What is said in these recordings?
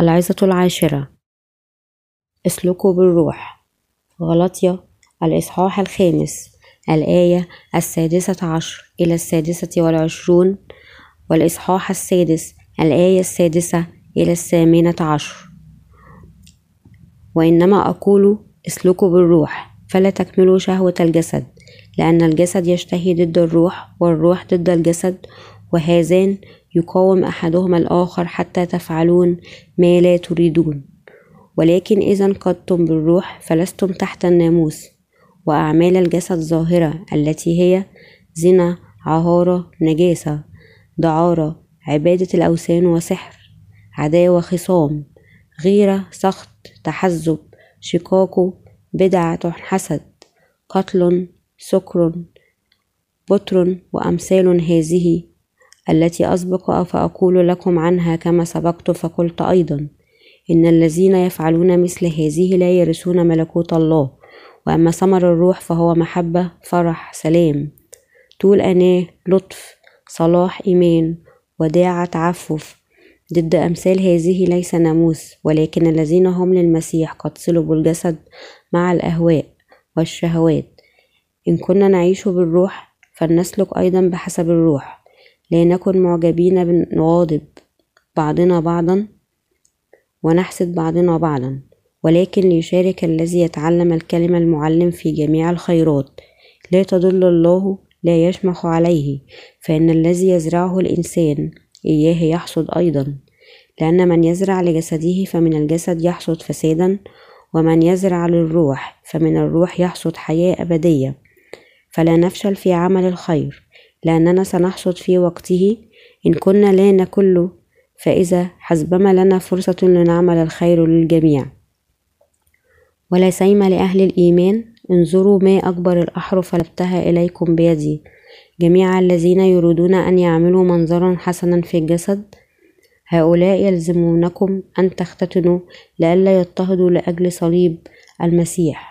العظة العاشرة. اسلكوا بالروح. غلطية الإصحاح الخامس. الآية السادسة عشر إلى السادسة والعشرون. والإصحاح السادس. الآية السادسة إلى الثامنة عشر. وإنما أقول اسلكوا بالروح فلا تكملوا شهوة الجسد لأن الجسد يشتهي ضد الروح والروح ضد الجسد وهذان يقاوم أحدهما الآخر حتى تفعلون ما لا تريدون. ولكن إذا انقضتم بالروح فلستم تحت الناموس وأعمال الجسد ظاهرة التي هي زنا عهارة نجاسة دعارة عبادة الأوثان وسحر عداوة خصام غيرة سخط تحزب شقاق بدعة حسد قتل سكر بطر وأمثال هذه التي أسبق فأقول لكم عنها كما سبقت فقلت أيضا. إن الذين يفعلون مثل هذه لا يرثون ملكوت الله وأما ثمر الروح فهو محبة فرح سلام. طول أناة لطف صلاح إيمان وداعة تعفف. ضد أمثال هذه ليس ناموس ولكن الذين هم للمسيح قد صلبوا الجسد مع الأهواء والشهوات. إن كنا نعيش بالروح فلنسلك أيضا بحسب الروح. لا نكن معجبين بنغاضب بعضنا بعضا ونحسد بعضنا بعضا ولكن ليشارك الذي يتعلم الكلمة المعلم في جميع الخيرات. لا تضل الله لا يشمخ عليه فإن الذي يزرعه الإنسان إياه يحصد أيضا. لأن من يزرع لجسده فمن الجسد يحصد فسادا ومن يزرع للروح فمن الروح يحصد حياة أبدية. فلا نفشل في عمل الخير. لأننا سنحصد في وقته. إن كنا لا نكل فإذا حسبما لنا فرصة لنعمل الخير للجميع. ولا سيم لأهل الإيمان انظروا ما أكبر الأحرف لبتها إليكم بيدي. جميع الذين يريدون أن يعملوا منظرا حسنا في الجسد هؤلاء يلزمونكم أن تختتنوا لئلا يضطهدوا لأجل صليب المسيح.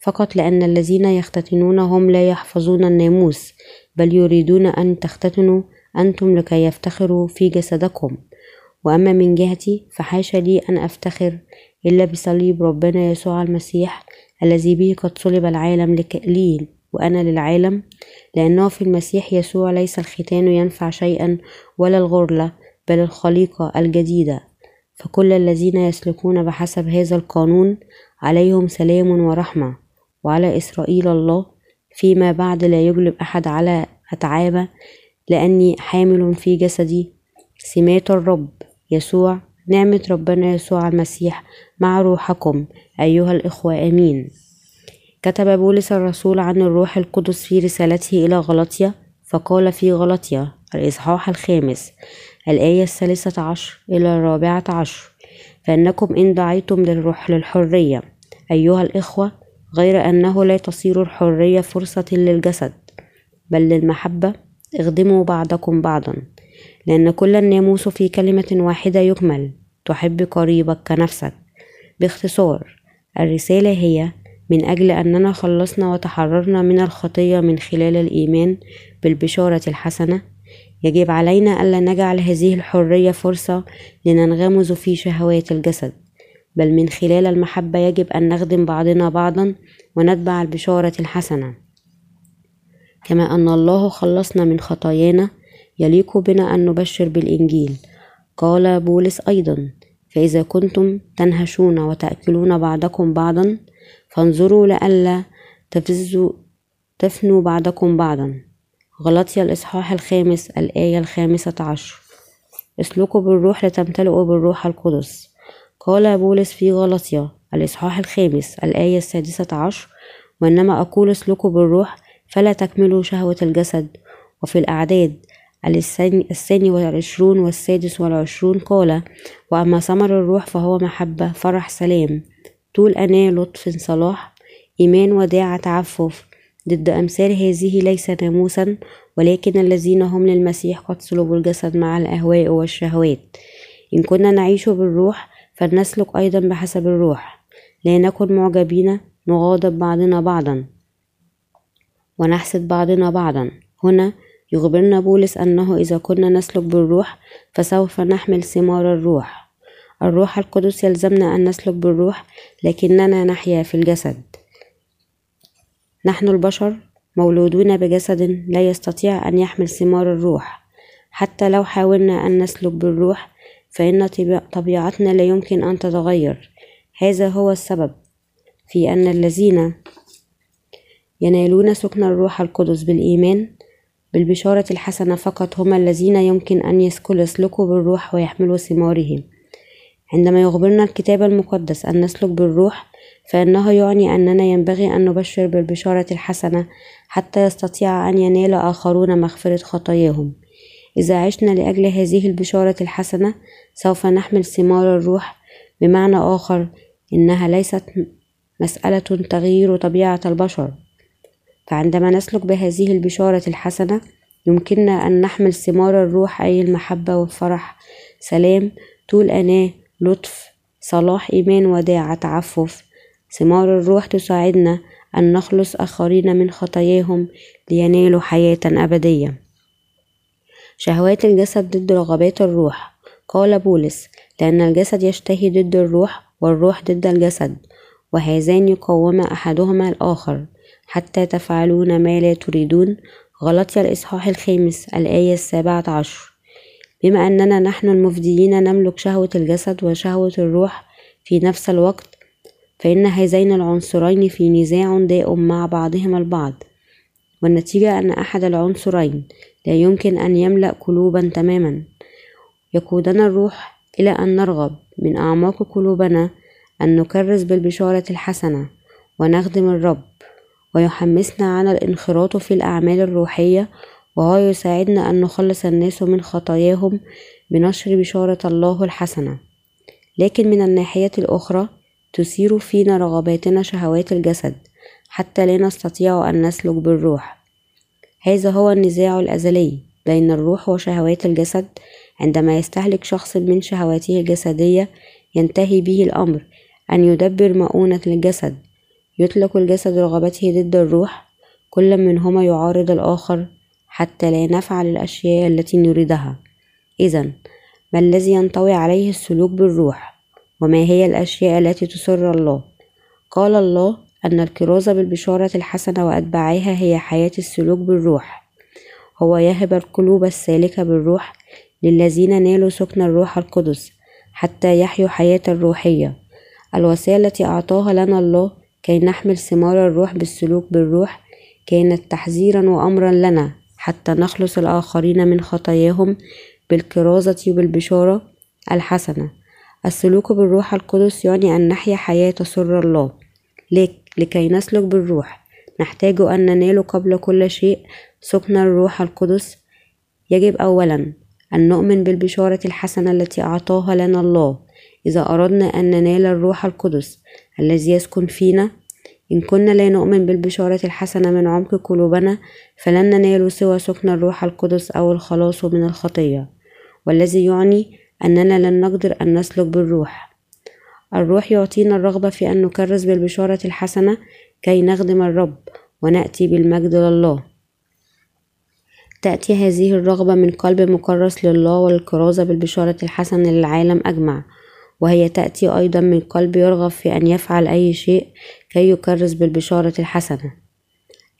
فقط لأن الذين يختتنون هم لا يحفظون الناموس بل يريدون أن تختتنوا أنتم لكي يفتخروا في جسدكم. وأما من جهتي فحاش لي أن أفتخر إلا بصليب ربنا يسوع المسيح الذي به قد صلب العالم لي وأنا للعالم. لأنه في المسيح يسوع ليس الختان ينفع شيئا ولا الغرلة بل الخليقة الجديدة. فكل الذين يسلكون بحسب هذا القانون عليهم سلام ورحمة. وعلى إسرائيل الله فيما بعد لا يجلب أحد على أتعابه لأني حامل في جسدي. سمات الرب يسوع نعمة ربنا يسوع المسيح مع روحكم أيها الإخوة آمين. كتب بولس الرسول عن الروح القدس في رسالته إلى غلطية فقال في غلطية الإصحاح الخامس الآية الثالثة عشر إلى الرابعة عشر فإنكم إن دعيتم للروح للحرية. أيها الإخوة غير أنه لا تصير الحرية فرصة للجسد بل للمحبة. اخدموا بعضكم بعضا لأن كل الناموس في كلمة واحدة يكمل. تحب قريبك كنفسك. باختصار الرسالة هي من أجل أننا خلصنا وتحررنا من الخطية من خلال الإيمان بالبشارة الحسنة يجب علينا ألا نجعل هذه الحرية فرصة لننغمز في شهوات الجسد. بل من خلال المحبة يجب أن نخدم بعضنا بعضا ونتبع البشارة الحسنة. كما أن الله خلصنا من خطايانا يليق بنا أن نبشر بالإنجيل. قال بولس أيضا فإذا كنتم تنهشون وتأكلون بعضكم بعضا فانظروا لئلا تفزوا تفنوا بعضكم بعضا. غلطي الإصحاح الخامس الآية الخامسة عشر. اسلكوا بالروح لتمتلئوا بالروح القدس. قال بولس في غلطية الإصحاح الخامس الآية السادسة عشر وإنما أقول اسلكوا بالروح فلا تكملوا شهوة الجسد. وفي الأعداد الثاني والعشرون والسادس والعشرون قال وأما ثمر الروح فهو محبة فرح سلام. طول أناة لطف صلاح إيمان وداعة تعفف. ضد أمثال هذه ليس ناموسا ولكن الذين هم للمسيح قد صلبوا الجسد مع الأهواء والشهوات. إن كنا نعيش بالروح فلنسلك أيضا بحسب الروح لا نكن معجبين نغاضب بعضنا بعضا. ونحسد بعضنا بعضا. هنا يخبرنا بولس أنه إذا كنا نسلك بالروح فسوف نحمل ثمار الروح. الروح القدس يلزمنا أن نسلك بالروح لكننا نحيا في الجسد. نحن البشر مولودون بجسد لا يستطيع أن يحمل ثمار الروح. حتى لو حاولنا أن نسلك بالروح فإن طبيعتنا لا يمكن أن تتغير. هذا هو السبب في أن الذين ينالون سكن الروح القدس بالإيمان بالبشارة الحسنة فقط هم الذين يمكن أن يسلكوا بالروح ويحملوا ثمارهم. عندما يخبرنا الكتاب المقدس أن نسلك بالروح فإنه يعني أننا ينبغي أن نبشر بالبشارة الحسنة حتى يستطيع أن ينال آخرون مغفرة خطاياهم. إذا عشنا لأجل هذه البشارة الحسنة سوف نحمل ثمار الروح. بمعنى آخر إنها ليست مسألة تغيير طبيعة البشر. فعندما نسلك بهذه البشارة الحسنة يمكننا أن نحمل ثمار الروح أي المحبة والفرح. سلام طول أناة لطف صلاح إيمان وداعة تعفف. ثمار الروح تساعدنا أن نخلص آخرين من خطاياهم لينالوا حياة أبدية. شهوات الجسد ضد رغبات الروح. قال بولس لأن الجسد يشتهي ضد الروح والروح ضد الجسد وهذان يقوما أحدهما الآخر. حتى تفعلون ما لا تريدون. غلطي الإصحاح الخامس الآية السابعة عشر. بما أننا نحن المفديين نملك شهوة الجسد وشهوة الروح في نفس الوقت فإن هذين العنصرين في نزاع دائم مع بعضهما البعض. والنتيجة أن أحد العنصرين لا يمكن أن يملأ قلوبا تماما. يقودنا الروح إلى أن نرغب من أعماق قلوبنا أن نكرس بالبشارة الحسنة ونخدم الرب ويحمسنا على الانخراط في الأعمال الروحية وهو يساعدنا أن نخلص الناس من خطاياهم بنشر بشارة الله الحسنة. لكن من الناحية الأخرى تثير فينا رغباتنا شهوات الجسد حتى لا نستطيع أن نسلك بالروح. هذا هو النزاع الأزلي بين الروح وشهوات الجسد. عندما يستهلك شخص من شهواته الجسدية ينتهي به الأمر أن يدبر مؤونة للجسد يطلق الجسد رغبته ضد الروح. كل منهما يعارض الآخر حتى لا نفعل الأشياء التي نريدها. إذا ما الذي ينطوي عليه السلوك بالروح؟ وما هي الأشياء التي تسر الله؟ قال الله أن الكرازة بالبشارة الحسنة وأتباعها هي حياة السلوك بالروح. هو يهب القلوب السالكة بالروح للذين نالوا سكن الروح القدس حتى يحيوا حياة الروحية. الوصية التي أعطاها لنا الله كي نحمل ثمار الروح بالسلوك بالروح كانت تحذيرا وأمرا لنا حتى نخلص الآخرين من خطاياهم بالكرازة وبالبشارة الحسنة. السلوك بالروح القدس يعني أن نحيا حياة تسر الله. لكي نسلك بالروح. نحتاج أن ننال قبل كل شيء سكن الروح القدس. يجب أولا أن نؤمن بالبشارة الحسنة التي أعطاها لنا الله. إذا أردنا أن ننال الروح القدس الذي يسكن فينا إن كنا لا نؤمن بالبشارة الحسنة من عمق قلوبنا فلن ننال سوى سكن الروح القدس أو الخلاص من الخطية. والذي يعني أننا لن نقدر أن نسلك بالروح. الروح يعطينا الرغبة في أن نكرس بالبشارة الحسنة كي نخدم الرب ونأتي بالمجد لله. تأتي هذه الرغبة من قلب مكرس لله والكرازة بالبشارة الحسنة للعالم أجمع. وهي تأتي أيضا من قلب يرغب في أن يفعل أي شيء كي يكرس بالبشارة الحسنة.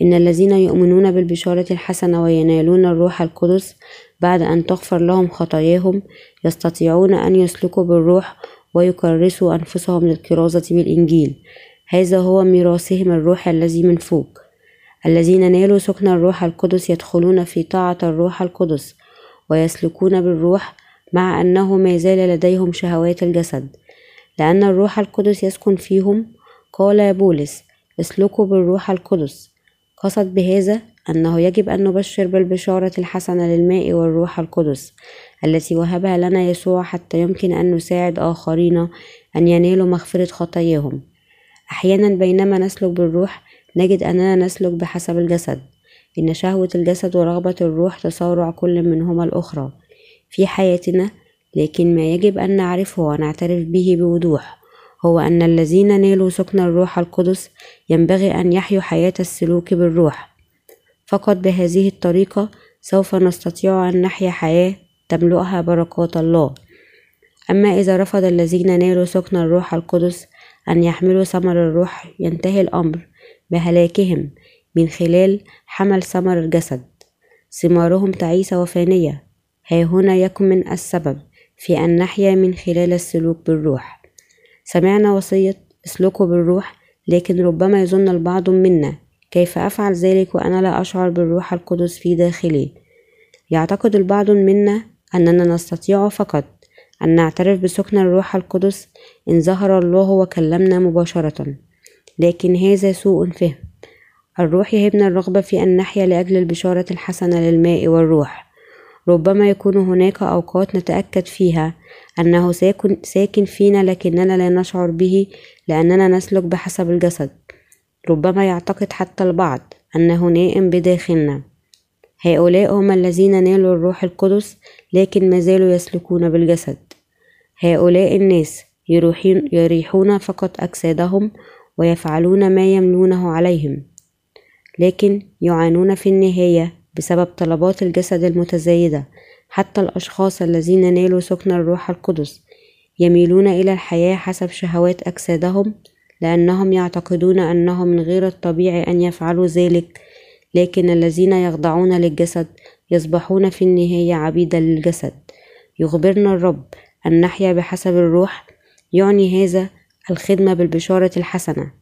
إن الذين يؤمنون بالبشارة الحسنة وينالون الروح القدس بعد أن تغفر لهم خطاياهم يستطيعون أن يسلكوا بالروح ويكرسوا أنفسهم للكرازة بالإنجيل. هذا هو ميراثهم الروح الذي من فوق. الذين نالوا سكن الروح القدس يدخلون في طاعة الروح القدس ويسلكون بالروح مع أنه ما زال لديهم شهوات الجسد. لأن الروح القدس يسكن فيهم قال بولس اسلكوا بالروح القدس. قصد بهذا أنه يجب أن نبشر بالبشارة الحسنة للماء والروح القدس التي وهبها لنا يسوع حتى يمكن أن نساعد آخرين أن ينالوا مغفرة خطاياهم. أحيانا بينما نسلك بالروح نجد أننا نسلك بحسب الجسد. إن شهوة الجسد ورغبة الروح تصارع كل منهما الأخرى في حياتنا لكن ما يجب أن نعرفه ونعترف به بوضوح هو أن الذين نالوا سكن الروح القدس ينبغي أن يحيوا حياة السلوك بالروح. فقط بهذه الطريقة سوف نستطيع أن نحيا حياة تملؤها بركات الله. أما إذا رفض الذين نالوا سكن الروح القدس أن يحملوا ثمر الروح ينتهي الأمر بهلاكهم من خلال حمل ثمر الجسد. ثمارهم تعيسة وفانية. ها هنا يكمن السبب في أن نحيا من خلال السلوك بالروح. سمعنا وصية اسلكوا بالروح لكن ربما يظن البعض منا كيف أفعل ذلك وأنا لا أشعر بالروح القدس في داخلي؟ يعتقد البعض منا أننا نستطيع فقط أن نعترف بسكن الروح القدس إن ظهر الله وكلمنا مباشرة لكن هذا سوء فهم. الروح يهبنا الرغبة في أن نحيا لأجل البشارة الحسنة للماء والروح. ربما يكون هناك أوقات نتأكد فيها أنه ساكن فينا لكننا لا نشعر به لأننا نسلك بحسب الجسد. ربما يعتقد حتى البعض أنه نائم بداخلنا. هؤلاء هم الذين نالوا الروح القدس لكن ما زالوا يسلكون بالجسد. هؤلاء الناس يريحون فقط أجسادهم ويفعلون ما يملونه عليهم لكن يعانون في النهاية بسبب طلبات الجسد المتزايدة. حتى الأشخاص الذين نالوا سكن الروح القدس يميلون إلى الحياة حسب شهوات أجسادهم لأنهم يعتقدون أنه من غير الطبيعي أن يفعلوا ذلك لكن الذين يخضعون للجسد يصبحون في النهاية عبيدا للجسد. يخبرنا الرب أن نحيا بحسب الروح يعني هذا الخدمة بالبشارة الحسنة.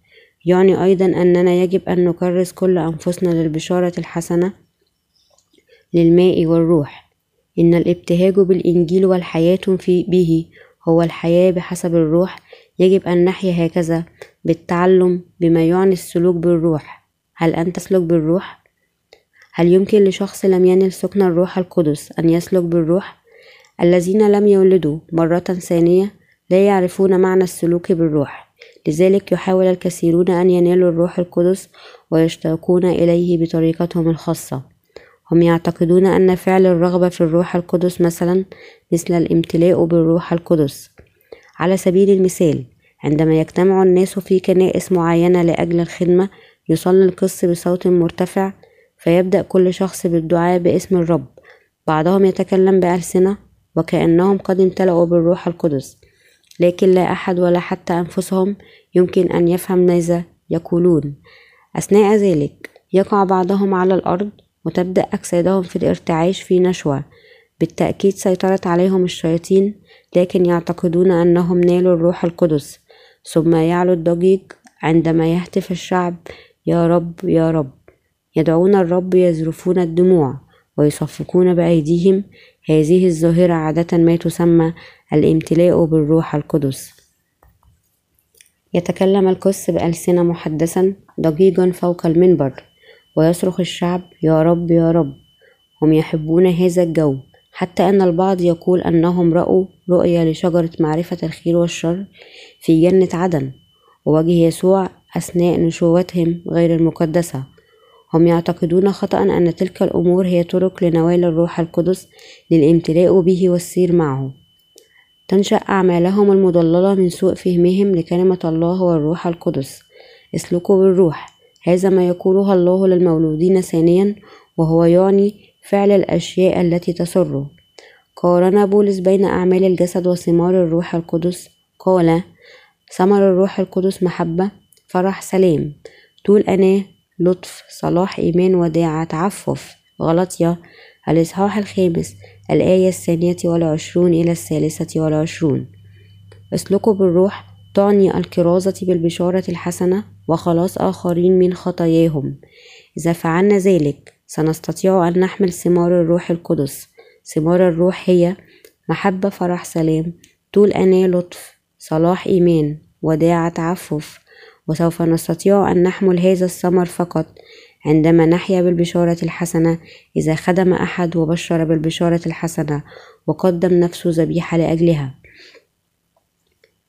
يعني أيضا أننا يجب أن نكرس كل أنفسنا للبشارة الحسنة للماء والروح. إن الابتهاج بالإنجيل والحياة في به هو الحياة بحسب الروح يجب أن نحيا هكذا بالتعلم بما يعني السلوك بالروح هل أنت تسلك بالروح؟ هل يمكن لشخص لم ينل سكن الروح القدس أن يسلك بالروح؟ الذين لم يولدوا مرة ثانية لا يعرفون معنى السلوك بالروح لذلك يحاول الكثيرون أن ينالوا الروح القدس ويشتاقون إليه بطريقتهم الخاصة هم يعتقدون أن فعل الرغبة في الروح القدس مثلا مثل الامتلاء بالروح القدس على سبيل المثال عندما يجتمع الناس في كنائس معينة لأجل الخدمة يصلي القس بصوت مرتفع فيبدأ كل شخص بالدعاء باسم الرب. بعضهم يتكلم بألسنة وكأنهم قد امتلأوا بالروح القدس. لكن لا أحد ولا حتى أنفسهم يمكن أن يفهم ماذا يقولون. أثناء ذلك يقع بعضهم على الأرض وتبدأ أجسادهم في الارتعاش في نشوة. بالتأكيد سيطرت عليهم الشياطين لكن يعتقدون أنهم نالوا الروح القدس ثم يعلو الضجيج عندما يهتف الشعب يا رب يا رب يدعون الرب يزرفون الدموع ويصفقون بأيديهم. هذه الظاهرة عادة ما تسمى الامتلاء بالروح القدس. يتكلم القس بألسنة محدثا ضجيجا فوق المنبر ويصرخ الشعب يا رب يا رب هم يحبون هذا الجو حتى أن البعض يقول أنهم رأوا رؤية لشجرة معرفة الخير والشر في جنة عدن ووجه يسوع أثناء نشوتهم غير المقدسة. هم يعتقدون خطأ أن تلك الأمور هي طرق لنوال الروح القدس للامتلاء به والسير معه. تنشأ أعمالهم المضللة من سوء فهمهم لكلمة الله والروح القدس. اسلكوا بالروح. هذا ما يقولها الله للمولودين ثانيا وهو يعني فعل الأشياء التي تسره. قارن بولس بين أعمال الجسد وثمار الروح القدس. قال ثمر الروح القدس محبة فرح سلام. طول أناة لطف صلاح إيمان وداعة تعفف. غلطية الإصحاح الخامس الآية الثانية والعشرون إلى الثالثة والعشرون. اسلكوا بالروح تعني الكرازة بالبشارة الحسنة وخلاص آخرين من خطاياهم. إذا فعلنا ذلك سنستطيع أن نحمل ثمار الروح القدس. ثمار الروح هي محبة فرح سلام. طول أناة لطف صلاح إيمان. وداعة تعفف. وسوف نستطيع أن نحمل هذا الثمر فقط عندما نحيا بالبشارة الحسنة إذا خدم أحد وبشر بالبشارة الحسنة وقدم نفسه ذبيحة لأجلها.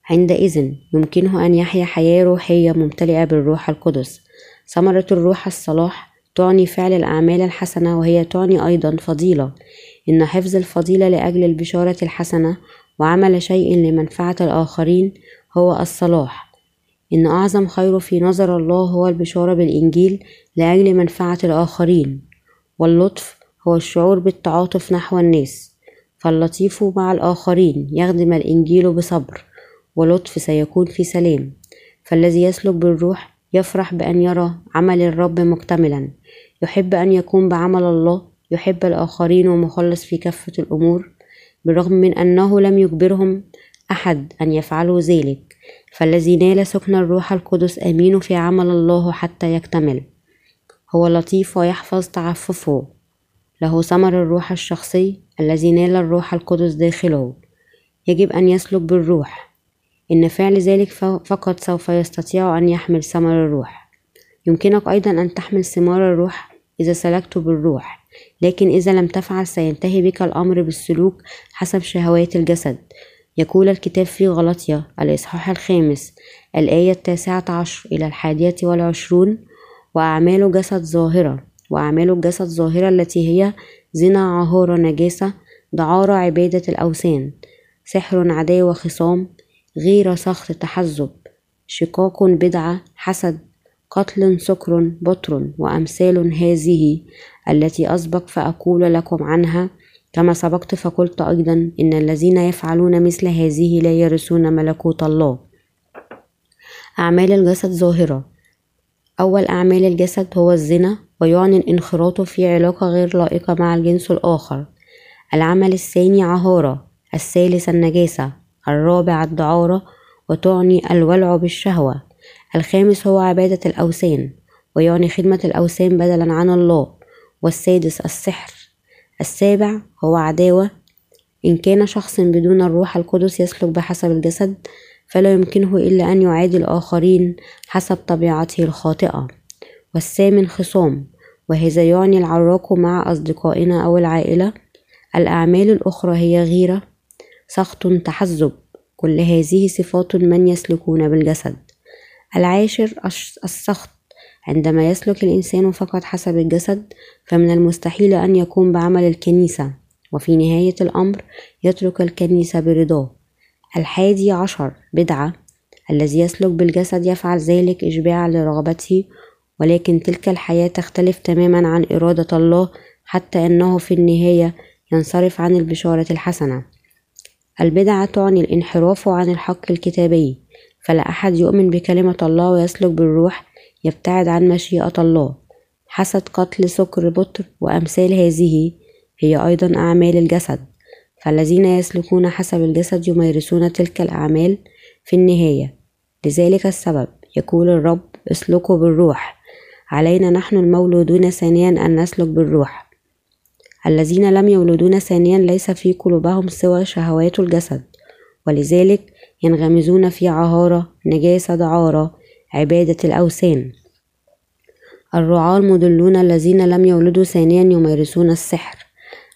عندئذ يمكنه أن يحيا حياة روحية ممتلئة بالروح القدس. ثمرة الروح الصلاح تعني فعل الأعمال الحسنة وهي تعني أيضا فضيلة. إن حفظ الفضيلة لأجل البشارة الحسنة وعمل شيء لمنفعة الآخرين هو الصلاح. إن أعظم خير في نظر الله هو البشارة بالإنجيل لأجل منفعة الآخرين. واللطف هو الشعور بالتعاطف نحو الناس. فاللطيف مع الآخرين يخدم الإنجيل بصبر ولطف سيكون في سلام. فالذي يسلك بالروح يفرح بأن يرى عمل الرب مكتملا. يحب أن يكون بعمل الله. يحب الآخرين ومخلص في كافة الأمور. بالرغم من أنه لم يجبرهم أحد أن يفعلوا ذلك فالذي نال سكن الروح القدس أمين في عمل الله حتى يكتمل. هو لطيف ويحفظ تعففه. له ثمر الروح الشخصي الذي نال الروح القدس داخله. يجب أن يسلك بالروح. إن فعل ذلك فقط سوف يستطيع أن يحمل ثمر الروح. يمكنك أيضا أن تحمل ثمار الروح إذا سلكت بالروح لكن إذا لم تفعل سينتهي بك الأمر بالسلوك حسب شهوات الجسد. يقول الكتاب في غلطية الإصحاح الخامس الآية التاسعة عشر إلى الحادية والعشرون وأعمال جسد ظاهرة وأعمال الجسد ظاهرة التي هي زنا عهارة نجاسة دعارة عبادة الأوثان سحر عداوة خصام غيرة سخط تحزب شقاق بدعة حسد قتل سكر بطر وأمثال هذه التي أسبق فأقول لكم عنها. كما سبقت فقلت أيضا إن الذين يفعلون مثل هذه لا يرثون ملكوت الله. أعمال الجسد ظاهرة. أول أعمال الجسد هو الزنا ويعني الانخراط في علاقة غير لائقة مع الجنس الآخر. العمل الثاني عهارة الثالث النجاسة. الرابع الدعارة وتعني الولع بالشهوة. الخامس هو عبادة الأوثان ويعني خدمة الأوثان بدلا عن الله والسادس السحر. السابع هو عداوة إن كان شخص بدون الروح القدس يسلك بحسب الجسد فلا يمكنه إلا أن يعادي الآخرين حسب طبيعته الخاطئة. والثامن خصام وهذا يعني العراق مع أصدقائنا أو العائلة. الأعمال الأخرى هي غيرة سخط تحزب كل هذه صفات من يسلكون بالجسد. العاشر السخط عندما يسلك الإنسان فقط حسب الجسد فمن المستحيل أن يكون بعمل الكنيسة. وفي نهاية الأمر يترك الكنيسة برضاه. الحادي عشر بدعة. الذي يسلك بالجسد يفعل ذلك إشباعا لرغبته ولكن تلك الحياة تختلف تماما عن إرادة الله حتى أنه في النهاية ينصرف عن البشارة الحسنة. البدعة تعني الانحراف عن الحق الكتابي فلا أحد يؤمن بكلمة الله ويسلك بالروح يبتعد عن مشيئة الله. حسد قتل سكر بطر وأمثال هذه هي أيضا أعمال الجسد فالذين يسلكون حسب الجسد يمارسون تلك الأعمال في النهاية. لذلك السبب يقول الرب اسلكوا بالروح. علينا نحن المولودون ثانيا أن نسلك بالروح. الذين لم يولدون ثانيا ليس في قلوبهم سوى شهوات الجسد ولذلك ينغمزون في عهارة نجاسة دعارة عبادة الأوثان. الرعاة المضلون الذين لم يولدوا ثانيا يمارسون السحر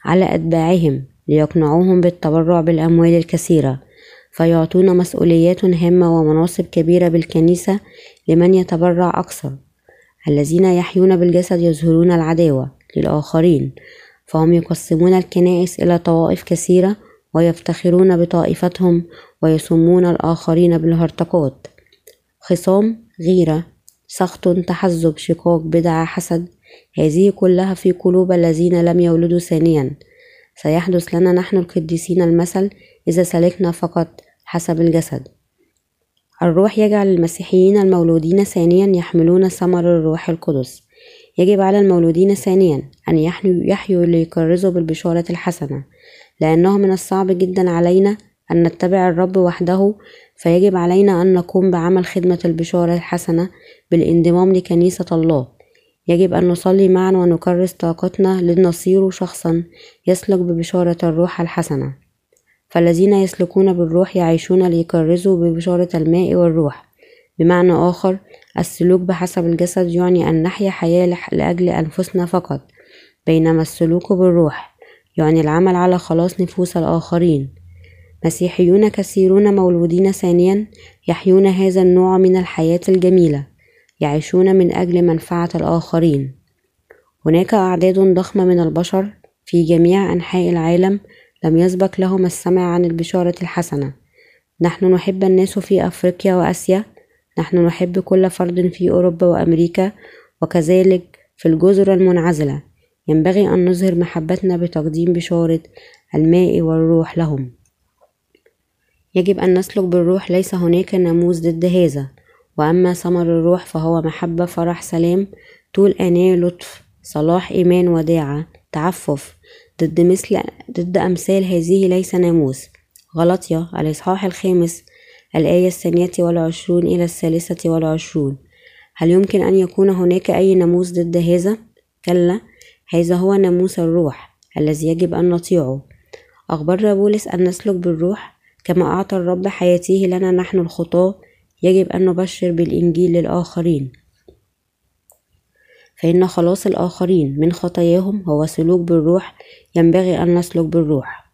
على أتباعهم ليقنعوهم بالتبرع بالأموال الكثيرة فيعطون مسؤوليات هامة ومناصب كبيرة بالكنيسة لمن يتبرع أكثر الذين يحيون بالجسد يظهرون العداوة للآخرين فهم يقسمون الكنائس إلى طوائف كثيرة ويفتخرون بطائفتهم ويسمون الآخرين بالهرطقات خصام غيرة سخط تحزب شقاق بدعة حسد هذه كلها في قلوب الذين لم يولدوا ثانيا. سيحدث لنا نحن القديسين المثل إذا سلكنا فقط حسب الجسد. الروح يجعل المسيحيين المولودين ثانيا يحملون ثمر الروح القدس. يجب على المولودين ثانيا أن يحيوا ليكرزوا بالبشارة الحسنة لأنه من الصعب جدا علينا أن نتبع الرب وحده فيجب علينا أن نقوم بعمل خدمة البشارة الحسنة بالانضمام لكنيسة الله. يجب أن نصلي معا ونكرس طاقتنا لنصير شخصا يسلك ببشارة الروح الحسنة. فالذين يسلكون بالروح يعيشون ليكرزوا ببشارة الماء والروح. بمعنى آخر السلوك بحسب الجسد يعني أن نحيا حياة لأجل أنفسنا فقط بينما السلوك بالروح يعني العمل على خلاص نفوس الآخرين. مسيحيون كثيرون مولودين ثانيا يحيون هذا النوع من الحياة الجميلة يعيشون من أجل منفعة الآخرين. هناك أعداد ضخمة من البشر في جميع أنحاء العالم لم يسبق لهم السمع عن البشارة الحسنة. نحن نحب الناس في أفريقيا وآسيا نحن نحب كل فرد في أوروبا وأمريكا وكذلك في الجزر المنعزلة. ينبغي أن نظهر محبتنا بتقديم بشارة الماء والروح لهم. يجب أن نسلك بالروح ليس هناك ناموس ضد هذا. وأما ثمر الروح فهو محبة فرح سلام طول أناة لطف صلاح إيمان وداعة تعفف. ضد مثل ضد أمثال هذه ليس ناموس. غلطية الإصحاح الخامس الآية الثانية والعشرون إلى الثالثة والعشرون. هل يمكن أن يكون هناك أي ناموس ضد هذا؟ كلا هذا هو ناموس الروح الذي يجب أن نطيعه. أخبرنا بولس أن نسلك بالروح. كما أعطى الرب حياته لنا نحن الخطاة يجب أن نبشر بالإنجيل للآخرين. فإن خلاص الآخرين من خطاياهم هو سلوك بالروح ينبغي أن نسلك بالروح.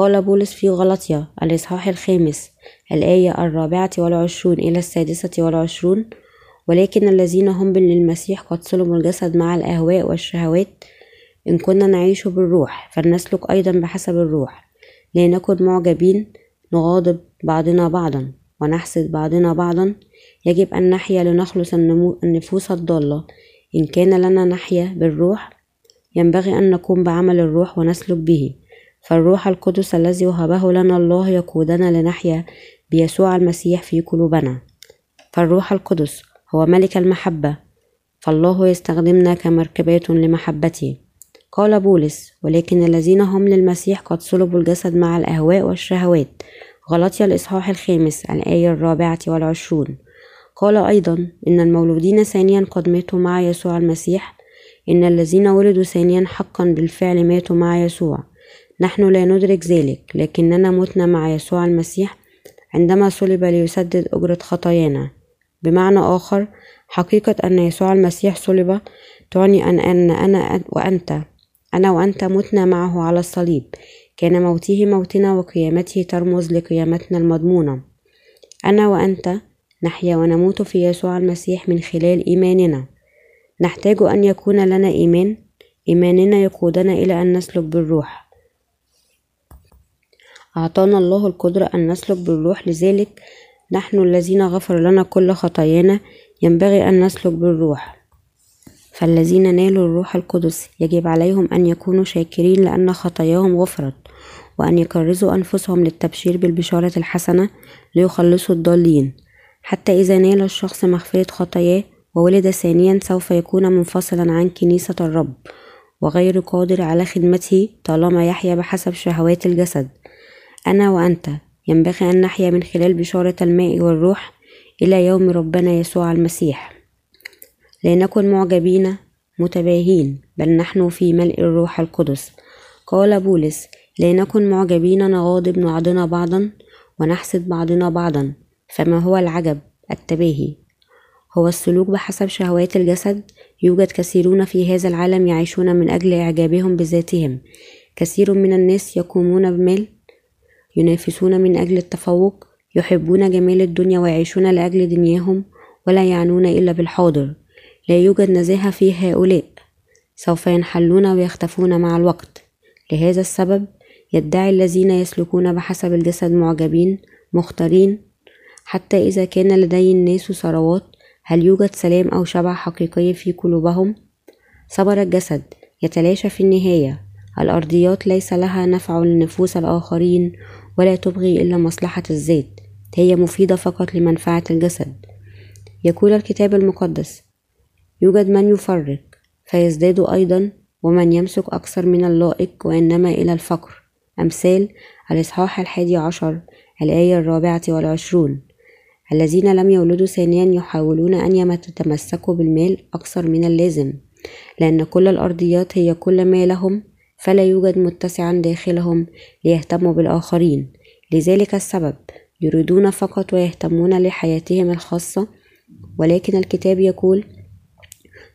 قال بولس في غلطية الإصحاح الخامس الآية الرابعة والعشرون إلى السادسة والعشرون ولكن الذين هم للمسيح قد صلبوا الجسد مع الأهواء والشهوات إن كنا نعيش بالروح فلنسلك أيضا بحسب الروح لا نكن معجبين نغاضب بعضنا بعضا ونحسد بعضنا بعضا يجب أن نحيا لنخلص النفوس الضالة إن كان لنا نحيا بالروح ينبغي أن نقوم بعمل الروح ونسلك به. فالروح القدس الذي وهبه لنا الله يقودنا لنحيا بيسوع المسيح في قلوبنا. فالروح القدس هو ملك المحبة فالله يستخدمنا كمركبات لمحبته. قال بولس ولكن الذين هم للمسيح قد صلبوا الجسد مع الأهواء والشهوات. غلطي الإصحاح الخامس الآية الرابعة والعشرون. قال أيضا إن المولودين ثانيا قد ماتوا مع يسوع المسيح. إن الذين ولدوا ثانيا حقا بالفعل ماتوا مع يسوع. نحن لا ندرك ذلك لكننا متنا مع يسوع المسيح عندما صلب ليسدد أجرة خطايانا. بمعنى آخر حقيقة أن يسوع المسيح صلب تعني أن, أن أنا وأنت أنا وأنت متنا معه على الصليب. كان موته موتنا وقيامته ترمز لقيامتنا المضمونة. أنا وأنت نحيا ونموت في يسوع المسيح من خلال إيماننا. نحتاج أن يكون لنا إيمان إيماننا يقودنا إلى أن نسلك بالروح. أعطانا الله القدرة أن نسلك بالروح لذلك نحن الذين غفر لنا كل خطايانا ينبغي أن نسلك بالروح. فالذين نالوا الروح القدس يجب عليهم أن يكونوا شاكرين لأن خطاياهم غفرت وأن يكرزوا أنفسهم للتبشير بالبشارة الحسنة ليخلصوا الضالين. حتى إذا نال الشخص مغفرة خطاياه وولد ثانيا سوف يكون منفصلا عن كنيسة الرب وغير قادر على خدمته طالما يحيا بحسب شهوات الجسد. أنا وأنت. ينبغي أن نحيا من خلال بشارة الماء والروح إلى يوم ربنا يسوع المسيح. لا نكن معجبين متباهين بل نحن في ملء الروح القدس. قال بولس لا نكن معجبين نغاضب بعضنا بعضا ونحسد بعضنا بعضا. فما هو العجب؟ التباهي. هو السلوك بحسب شهوات الجسد. يوجد كثيرون في هذا العالم يعيشون من أجل إعجابهم بذاتهم. كثير من الناس يقومون بمال ينافسون من أجل التفوق يحبون جمال الدنيا ويعيشون لأجل دنياهم ولا يعنون إلا بالحاضر لا يوجد نزاهة في هؤلاء. سوف ينحلون ويختفون مع الوقت. لهذا السبب يدعي الذين يسلكون بحسب الجسد معجبين مختارين. حتى إذا كان لدي الناس ثروات هل يوجد سلام أو شبع حقيقي في قلوبهم؟ صبر الجسد يتلاشى في النهاية. الأرضيات ليس لها نفع لنفوس الآخرين ولا تبغي إلا مصلحة الذات هي مفيدة فقط لمنفعة الجسد. يقول الكتاب المقدس يوجد من يفرق فيزداد أيضا ومن يمسك أكثر من اللائق وإنما إلى الفقر. أمثال الإصحاح الحادي عشر الآية الرابعة والعشرون. الذين لم يولدوا ثانيا يحاولون أن يتمسكوا بالمال أكثر من اللازم لأن كل الأرضيات هي كل ما لهم فلا يوجد متسعا داخلهم ليهتموا بالآخرين. لذلك السبب يريدون فقط ويهتمون لحياتهم الخاصة. ولكن الكتاب يقول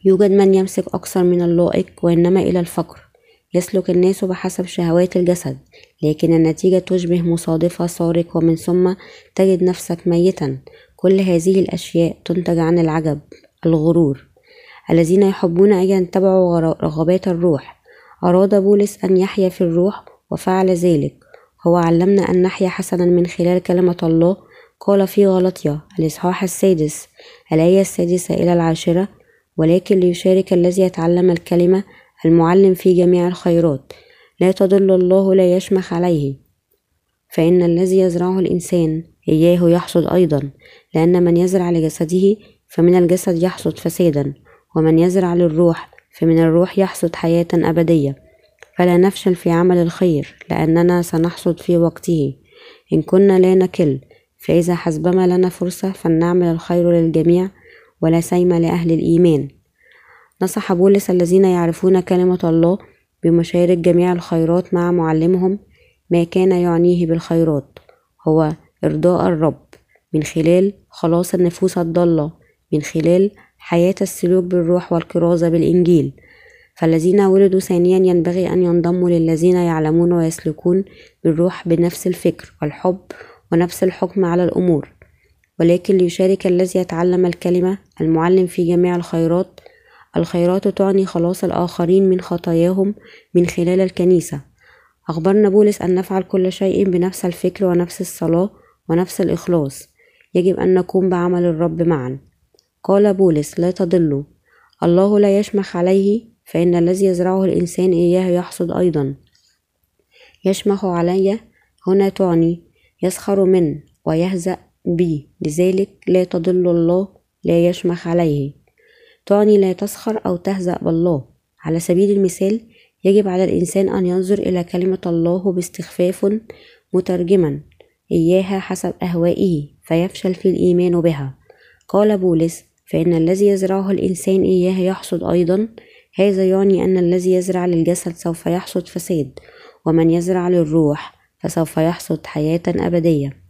يوجد من يمسك أكثر من اللائق وإنما إلى الفقر. يسلك الناس بحسب شهوات الجسد. لكن النتيجة تشبه مصادفة سارق ومن ثم تجد نفسك ميتا. كل هذه الأشياء تنتج عن العجب الغرور. الذين يحبون أن يتبعوا رغبات الروح. أراد بولس أن يحيا في الروح وفعل ذلك. هو علمنا أن نحيا حسنا من خلال كلمة الله. قال في غلطية الإصحاح السادس الآية السادسة إلى العاشرة ولكن ليشارك الذي يتعلم الكلمة المعلم في جميع الخيرات. لا تضل الله لا يشمخ عليه. فإن الذي يزرعه الإنسان إياه يحصد أيضا لأن من يزرع لجسده فمن الجسد يحصد فسادا ومن يزرع للروح فمن الروح يحصد حياة أبدية. فلا نفشل في عمل الخير لأننا سنحصد في وقته. إن كنا لا نكل فإذا حسبما لنا فرصة فلنعمل الخير للجميع ولا سيم لأهل الإيمان. نصح بولس الذين يعرفون كلمة الله بمشارك جميع الخيرات مع معلمهم ما كان يعنيه بالخيرات هو إرضاء الرب. من خلال خلاص النفوس الضالة من خلال حياة السلوك بالروح والكرازة بالإنجيل. فالذين ولدوا ثانيا ينبغي أن ينضموا للذين يعلمون ويسلكون بالروح بنفس الفكر والحب ونفس الحكم على الأمور. ولكن ليشارك الذي يتعلم الكلمة المعلم في جميع الخيرات الخيرات تعني خلاص الآخرين من خطاياهم من خلال الكنيسة. أخبرنا بولس أن نفعل كل شيء بنفس الفكر ونفس الصلاة ونفس الإخلاص. يجب أن نقوم بعمل الرب معا. قال بولس لا تضلوا. الله لا يشمخ عليه فإن الذي يزرعه الإنسان إياه يحصد أيضا. يشمخ علي هنا تعني يسخر من ويهزأ بي. لذلك لا تضل الله لا يشمخ عليه. تعني لا تسخر أو تهزأ بالله. على سبيل المثال يجب على الإنسان أن ينظر إلى كلمة الله باستخفاف مترجما إياها حسب أهوائه فيفشل في الإيمان بها. قال بولس فإن الذي يزرعه الإنسان إياه يحصد أيضا. هذا يعني أن الذي يزرع للجسد سوف يحصد فساد ومن يزرع للروح فسوف يحصد حياة أبدية.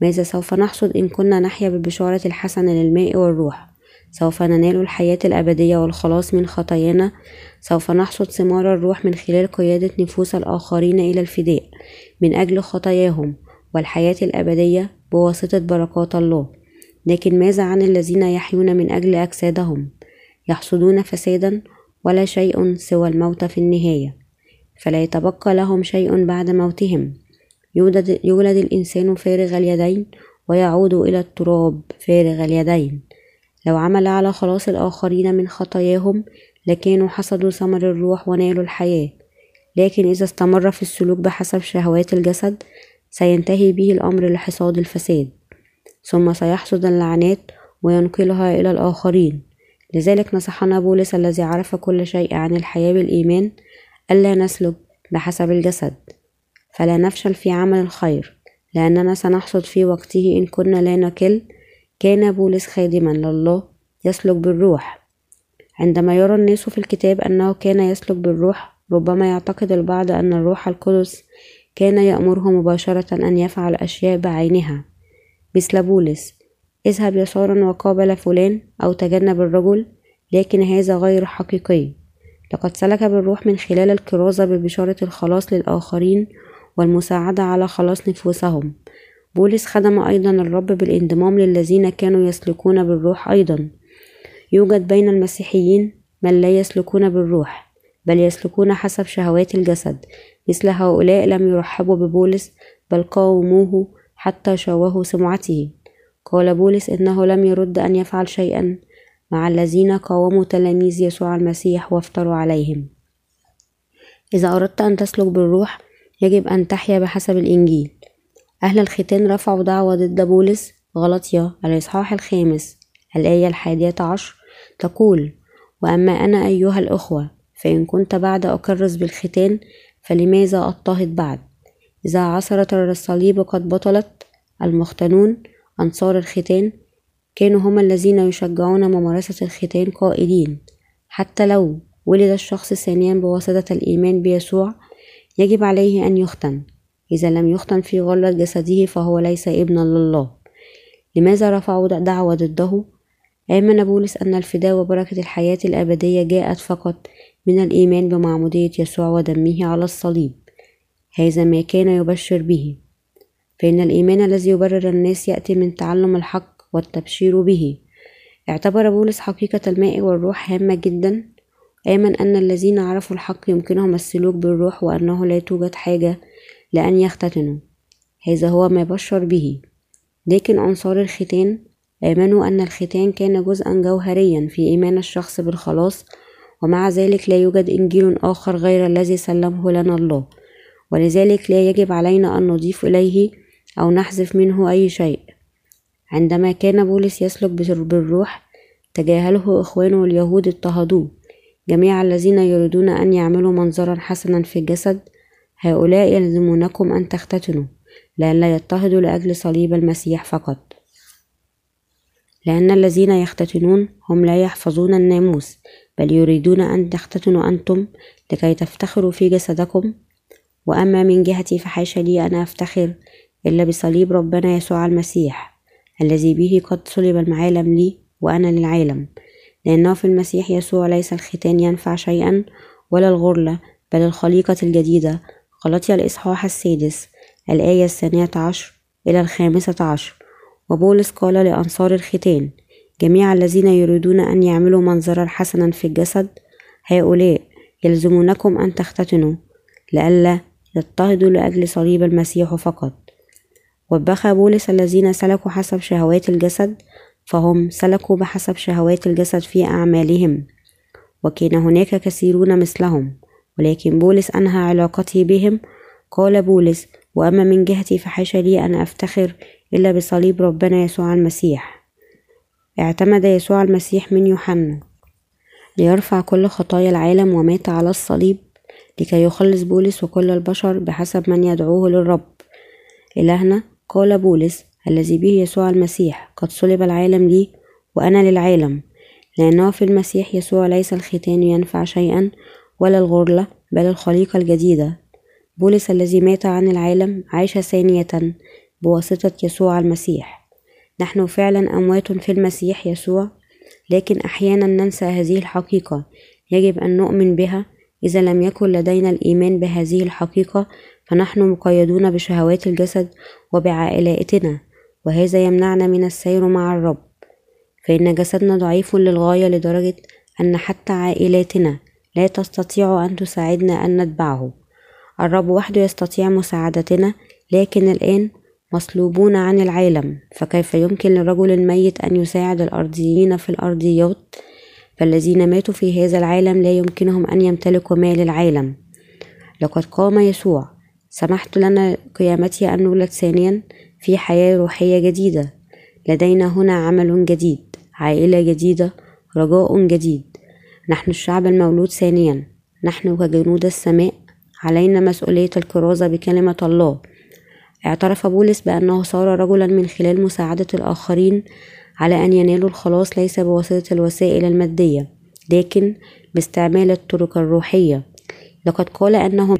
ماذا سوف نحصد إن كنا نحيا بالبشارة الحسنة للماء والروح؟ سوف ننال الحياة الأبدية والخلاص من خطايانا؟ سوف نحصد ثمار الروح من خلال قيادة نفوس الآخرين إلى الفداء من أجل خطاياهم والحياة الأبدية بواسطة بركات الله. لكن ماذا عن الذين يحيون من أجل أجسادهم؟ يحصدون فسادا ولا شيء سوى الموت في النهاية فلا يتبقى لهم شيء بعد موتهم. يولد, يولد الإنسان فارغ اليدين ويعود إلى التراب فارغ اليدين. لو عمل على خلاص الآخرين من خطاياهم لكانوا حصدوا ثمر الروح ونالوا الحياة. لكن إذا استمر في السلوك بحسب شهوات الجسد سينتهي به الأمر لحصاد الفساد. ثم سيحصد اللعنات وينقلها إلى الآخرين. لذلك نصحنا بولس الذي عرف كل شيء عن الحياة بالإيمان ألا نسلك بحسب الجسد. فلا نفشل في عمل الخير لأننا سنحصد في وقته إن كنا لا نكل. كان بولس خادما لله يسلك بالروح. عندما يرى الناس في الكتاب أنه كان يسلك بالروح ربما يعتقد البعض أن الروح القدس كان يأمره مباشرة أن يفعل أشياء بعينها. مثل بولس اذهب يسارا وقابل فلان أو تجنب الرجل لكن هذا غير حقيقي. لقد سلك بالروح من خلال الكرازة ببشارة الخلاص للآخرين والمساعدة على خلاص نفوسهم. بولس خدم أيضا الرب بالانضمام للذين كانوا يسلكون بالروح أيضا. يوجد بين المسيحيين من لا يسلكون بالروح بل يسلكون حسب شهوات الجسد. مثل هؤلاء لم يرحبوا ببولس بل قاوموه حتى شوهوا سمعته. قال بولس إنه لم يرد أن يفعل شيئا مع الذين قاوموا تلاميذ يسوع المسيح وافتروا عليهم. إذا أردت أن تسلك بالروح يجب أن تحيا بحسب الإنجيل. أهل الختان رفعوا دعوة ضد بولس. غلطية الإصحاح الخامس الآية الحادية عشر تقول وأما أنا أيها الأخوة فإن كنت بعد أكرس بالختان فلماذا أضطهد بعد؟ إذا عثرة الصليب قد بطلت المختنون أنصار الختان كانوا هم الذين يشجعون ممارسة الختان قائلين حتى لو ولد الشخص ثانيا بواسطة الإيمان بيسوع يجب عليه أن يختن. إذا لم يختن في غلة جسده فهو ليس ابنا لله. لماذا رفعوا دعوة ضده؟ آمن بولس أن الفداء وبركة الحياة الأبدية جاءت فقط من الإيمان بمعمودية يسوع ودمه على الصليب. هذا ما كان يبشر به. فإن الإيمان الذي يبرر الناس يأتي من تعلم الحق والتبشير به. اعتبر بولس حقيقة الماء والروح هامة جدا. آمن أن الذين عرفوا الحق يمكنهم السلوك بالروح وأنه لا توجد حاجة لأن يختتنوا. هذا هو ما بشر به. لكن أنصار الختان آمنوا أن الختان كان جزءا جوهريا في إيمان الشخص بالخلاص ومع ذلك لا يوجد إنجيل آخر غير الذي سلمه لنا الله. ولذلك لا يجب علينا أن نضيف إليه أو نحذف منه أي شيء. عندما كان بولس يسلك بالروح تجاهله إخوانه اليهود اضطهدوه. جميع الذين يريدون أن يعملوا منظرا حسنا في الجسد هؤلاء يلزمونكم أن تختتنوا لئلا يضطهدوا لأجل صليب المسيح فقط. لأن الذين يختتنون هم لا يحفظون الناموس بل يريدون أن تختتنوا أنتم لكي تفتخروا في جسدكم وأما من جهتي فحاشا لي أن أفتخر إلا بصليب ربنا يسوع المسيح الذي به قد صلب العالم لي وأنا للعالم. لأنه في المسيح يسوع ليس الختان ينفع شيئا ولا الغرلة بل الخليقة الجديدة. غلطي الإصحاح السادس الآية الثانية عشر إلى الخامسة عشر. وبولس قال لأنصار الختان جميع الذين يريدون أن يعملوا منظرا حسنا في الجسد هؤلاء يلزمونكم أن تختتنوا لئلا يضطهدوا لأجل صليب المسيح فقط. وبخ بولس الذين سلكوا حسب شهوات الجسد فهم سلكوا بحسب شهوات الجسد في أعمالهم. وكان هناك كثيرون مثلهم ولكن بولس أنهى علاقته بهم. قال بولس وأما من جهتي فحاشا لي أن أفتخر إلا بصليب ربنا يسوع المسيح. اعتمد يسوع المسيح من يوحنا. ليرفع كل خطايا العالم ومات على الصليب. لكي يخلص بولس وكل البشر بحسب من يدعوه للرب. إلهنا قال بولس الذي به يسوع المسيح قد صلب العالم لي وأنا للعالم. لأنه في المسيح يسوع ليس الختان ينفع شيئا ولا الغرلة بل الخليقة الجديدة. بولس الذي مات عن العالم عاش ثانية بواسطة يسوع المسيح. نحن فعلا أموات في المسيح يسوع لكن أحيانا ننسى هذه الحقيقة. يجب أن نؤمن بها إذا لم يكن لدينا الإيمان بهذه الحقيقة فنحن مقيدون بشهوات الجسد وبعائلاتنا وهذا يمنعنا من السير مع الرب. فإن جسدنا ضعيف للغاية لدرجة أن حتى عائلاتنا لا تستطيع أن تساعدنا أن نتبعه. الرب وحده يستطيع مساعدتنا لكن الآن مصلوبون عن العالم. فكيف يمكن للرجل الميت أن يساعد الأرضيين في الأرضيات؟ فالذين ماتوا في هذا العالم لا يمكنهم أن يمتلكوا مال العالم. لقد قام يسوع. سمحت لنا قيامته أن نولد ثانيا في حياة روحية جديدة. لدينا هنا عمل جديد عائلة جديدة رجاء جديد. نحن الشعب المولود ثانيا. نحن كجنود السماء. علينا مسؤولية الكرازة بكلمة الله. اعترف بولس بأنه صار رجلا من خلال مساعدة الآخرين على أن ينالوا الخلاص ليس بواسطة الوسائل المادية لكن باستعمال الطرق الروحية. لقد قال أنه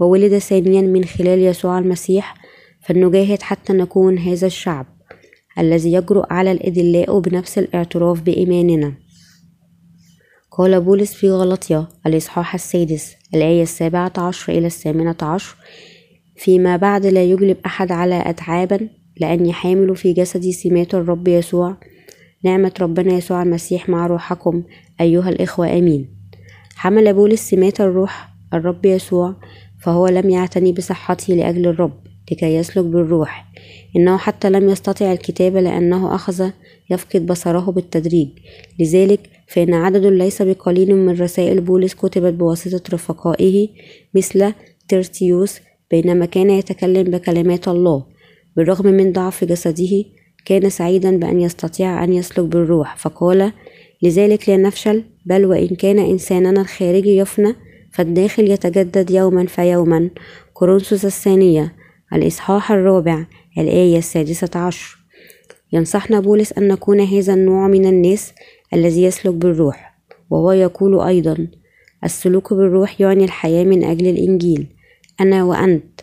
وولد ثانيا من خلال يسوع المسيح فلنجاهد حتى نكون هذا الشعب الذي يجرؤ على الإدلاء بنفس الاعتراف بإيماننا. قال بولس في غلطية الإصحاح السادس الآية السابعة عشر إلى الثامنة عشر فيما بعد لا يجلب أحد على أتعابا لأني حامل في جسدي سمات الرب يسوع. نعمة ربنا يسوع المسيح مع روحكم أيها الإخوة آمين. حمل بولس سمات الروح الرب يسوع فهو لم يعتني بصحته لأجل الرب لكي يسلك بالروح. إنه حتى لم يستطع الكتابة لأنه أخذ يفقد بصره بالتدريج. لذلك فإن عدد ليس بقليل من رسائل بولس كتبت بواسطة رفقائه مثل ترتيوس بينما كان يتكلم بكلمات الله. بالرغم من ضعف جسده كان سعيدا بأن يستطيع أن يسلك بالروح فقال لذلك لا نفشل بل وإن كان إنساننا الخارجي يفنى فالداخل يتجدد يوما فيوما. كورنثوس الثانية الإصحاح الرابع الآية السادسة عشر. ينصحنا بولس أن نكون هذا النوع من الناس الذي يسلك بالروح وهو يقول أيضا السلوك بالروح يعني الحياة من أجل الإنجيل أنا وأنت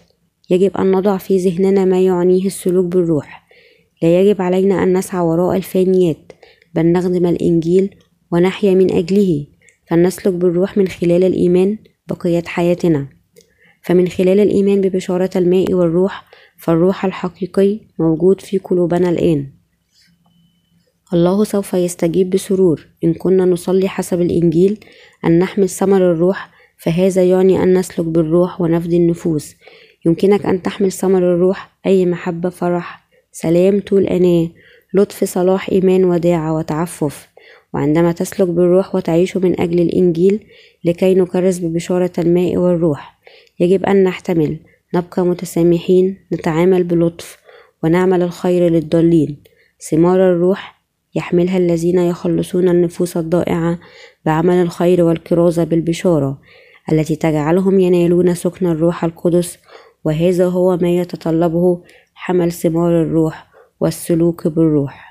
يجب أن نضع في ذهننا ما يعنيه السلوك بالروح. لا يجب علينا أن نسعى وراء الفانيات بل نخدم الإنجيل ونحيا من أجله. فلنسلك بالروح من خلال الإيمان بقية حياتنا. فمن خلال الإيمان ببشارة الماء والروح فالروح الحقيقي موجود في قلوبنا الآن. الله سوف يستجيب بسرور. إن كنا نصلي حسب الإنجيل أن نحمل ثمر الروح فهذا يعني أن نسلك بالروح ونفدي النفوس. يمكنك أن تحمل ثمر الروح أي محبة فرح سلام طول أناة لطف صلاح إيمان وداعة وتعفف. وعندما تسلك بالروح وتعيش من أجل الإنجيل لكي نكرس ببشارة الماء والروح يجب أن نحتمل نبقى متسامحين نتعامل بلطف ونعمل الخير للضالين. ثمار الروح يحملها الذين يخلصون النفوس الضائعة بعمل الخير والكرازة بالبشارة التي تجعلهم ينالون سكن الروح القدس وهذا هو ما يتطلبه حمل ثمار الروح والسلوك بالروح.